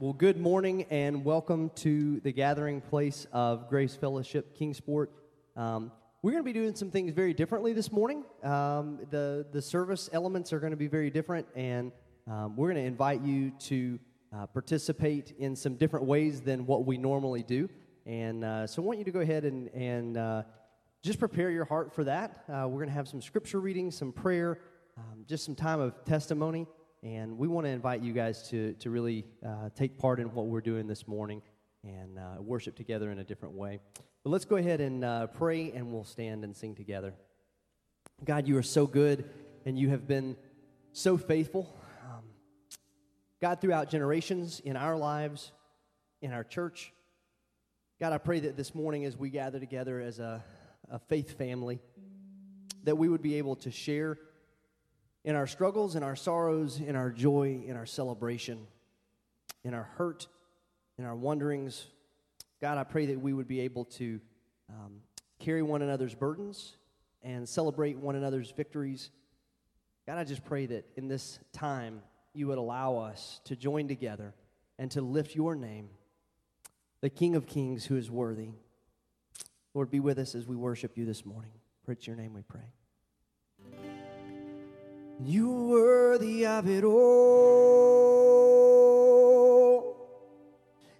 Well, good morning and welcome to the gathering place of Grace Fellowship Kingsport. Um, we're going to be doing some things very differently this morning. Um, the, the service elements are going to be very different, and um, we're going to invite you to uh, participate in some different ways than what we normally do. And uh, so I want you to go ahead and, and uh, just prepare your heart for that. Uh, we're going to have some scripture reading, some prayer, um, just some time of testimony. And we want to invite you guys to, to really uh, take part in what we're doing this morning and uh, worship together in a different way. But let's go ahead and uh, pray, and we'll stand and sing together. God, you are so good, and you have been so faithful. Um, God, throughout generations in our lives, in our church, God, I pray that this morning as we gather together as a, a faith family, that we would be able to share in our struggles, in our sorrows, in our joy, in our celebration, in our hurt, in our wonderings. God, I pray that we would be able to um, carry one another's burdens and celebrate one another's victories. God, I just pray that in this time you would allow us to join together and to lift your name, the King of Kings who is worthy. Lord, be with us as we worship you this morning. For it's your name we pray. You are worthy of it all.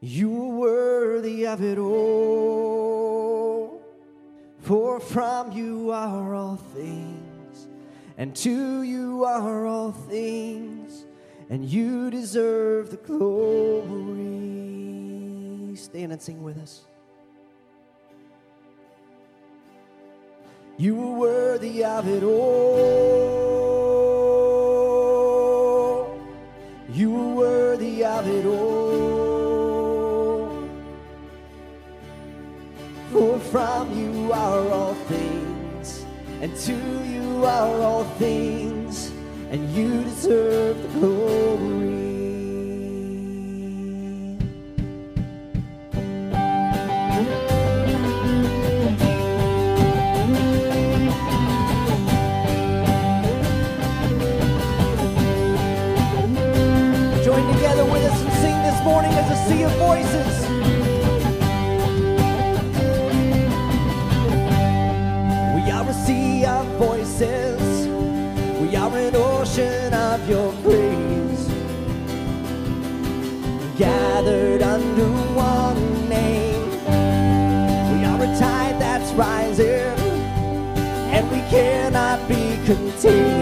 You are worthy of it all. For from you are all things, and to you are all things, and you deserve the glory. Stand and sing with us. You are worthy of it all. Are all things, and you deserve be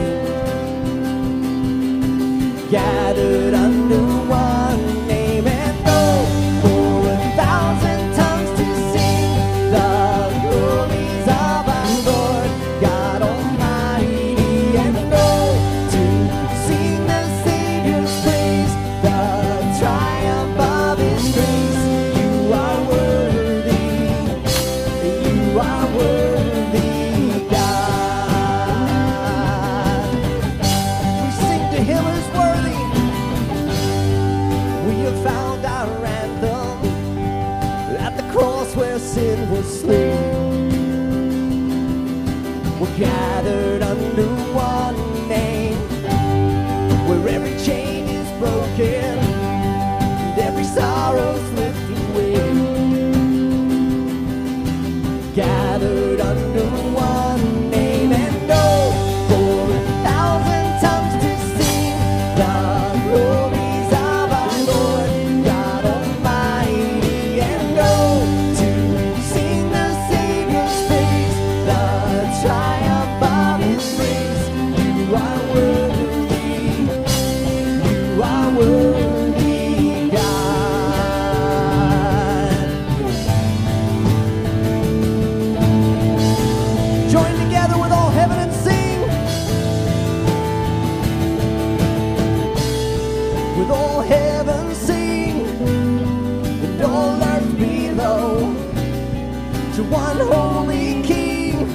one holy King,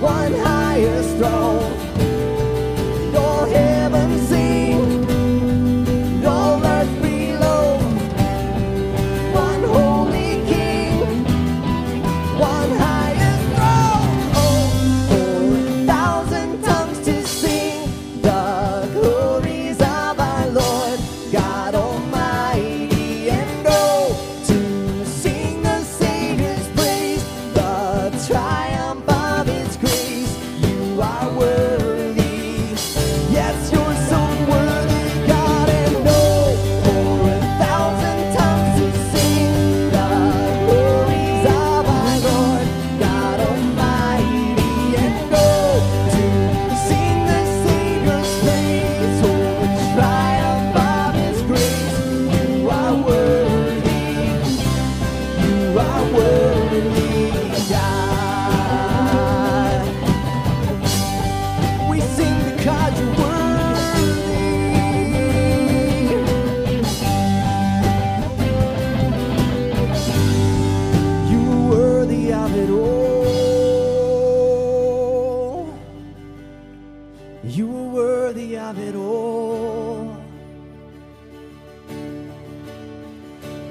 one highest throne.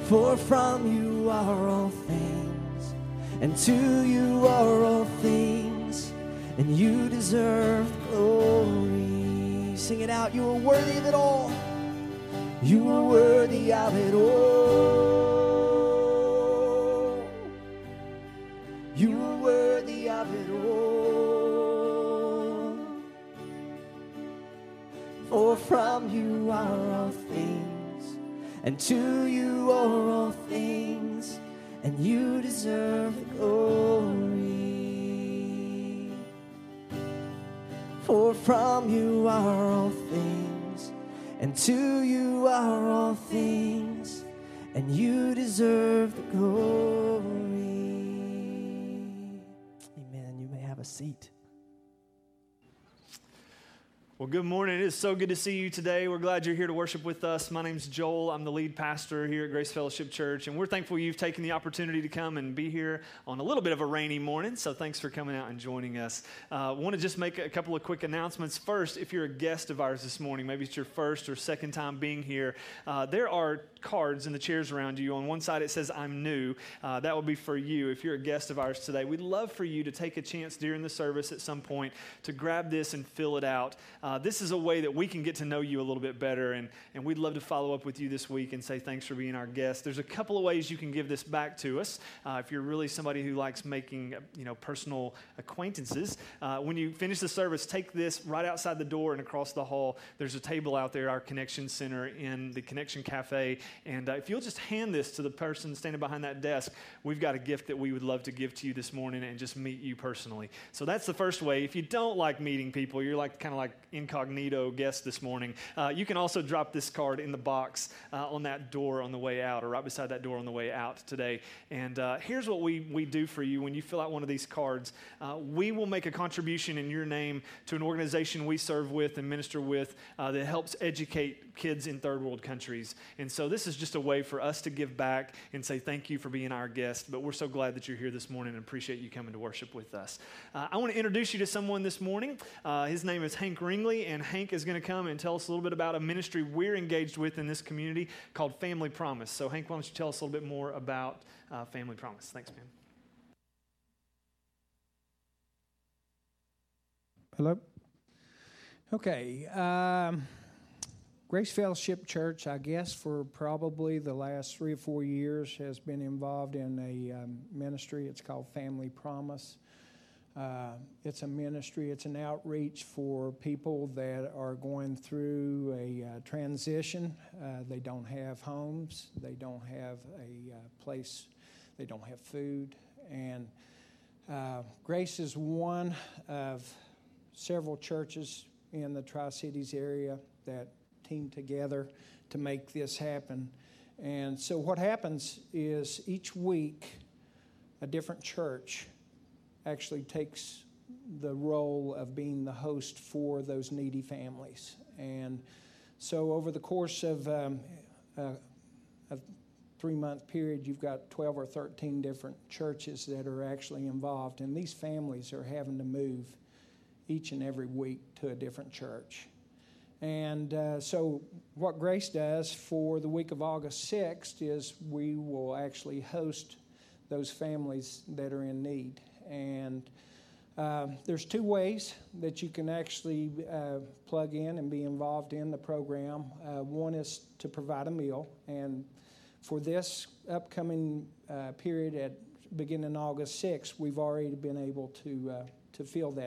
For from you are all things, and to you are all things, and you deserve glory. Sing it out. You are worthy of it all. You are worthy of it all. You are worthy of it all. For from you are all things, and to you are all things, and you deserve the glory. For from you are all things, and to you are all things, and you deserve the glory. Amen. You may have a seat. Well, good morning. It is so good to see you today. We're glad you're here to worship with us. My name's Joel. I'm the lead pastor here at Grace Fellowship Church, and we're thankful you've taken the opportunity to come and be here on a little bit of a rainy morning. So thanks for coming out and joining us. I uh, want to just make a couple of quick announcements. First, if you're a guest of ours this morning, maybe it's your first or second time being here, uh, there are cards in the chairs around you. On one side, it says, I'm new. Uh, that would be for you if you're a guest of ours today. We'd love for you to take a chance during the service at some point to grab this and fill it out. Uh, this is a way that we can get to know you a little bit better, and, and we'd love to follow up with you this week and say thanks for being our guest. There's a couple of ways you can give this back to us. Uh, if you're really somebody who likes making you know, personal acquaintances, uh, when you finish the service, take this right outside the door and across the hall. There's a table out there, our Connection Center in the Connection Cafe. And uh, if you'll just hand this to the person standing behind that desk, we've got a gift that we would love to give to you this morning and just meet you personally. So that's the first way. If you don't like meeting people, you're like kind of like incognito guest this morning, uh, you can also drop this card in the box uh, on that door on the way out or right beside that door on the way out today. And uh, here's what we, we do for you when you fill out one of these cards. Uh, we will make a contribution in your name to an organization we serve with and minister with uh, that helps educate kids in third world countries. And so this is just a way for us to give back and say thank you for being our guest. But we're so glad that you're here this morning and appreciate you coming to worship with us. Uh, I want to introduce you to someone this morning. his name is Hank Ringley, and Hank is going to come and tell us a little bit about a ministry we're engaged with in this community called Family Promise. So, Hank, why don't you tell us a little bit more about uh, Family Promise? Thanks, man. Hello? Okay. Um, Grace Fellowship Church, I guess, for probably the last three or four years, has been involved in a um, ministry. It's called Family Promise. Uh, it's a ministry, it's an outreach for people that are going through a uh, transition. Uh, they don't have homes, they don't have a uh, place, they don't have food. And uh, Grace is one of several churches in the Tri Cities area that team together to make this happen. And so, what happens is each week, a different church actually takes the role of being the host for those needy families. And so, over the course of um, a, a three month period, you've got 12 or 13 different churches that are actually involved. And these families are having to move each and every week to a different church. And uh, so, what Grace does for the week of August 6th is we will actually host those families that are in need. And uh, there's two ways that you can actually uh, plug in and be involved in the program. Uh, one is to provide a meal, and for this upcoming uh, period at beginning August 6th, we've already been able to uh, to fill that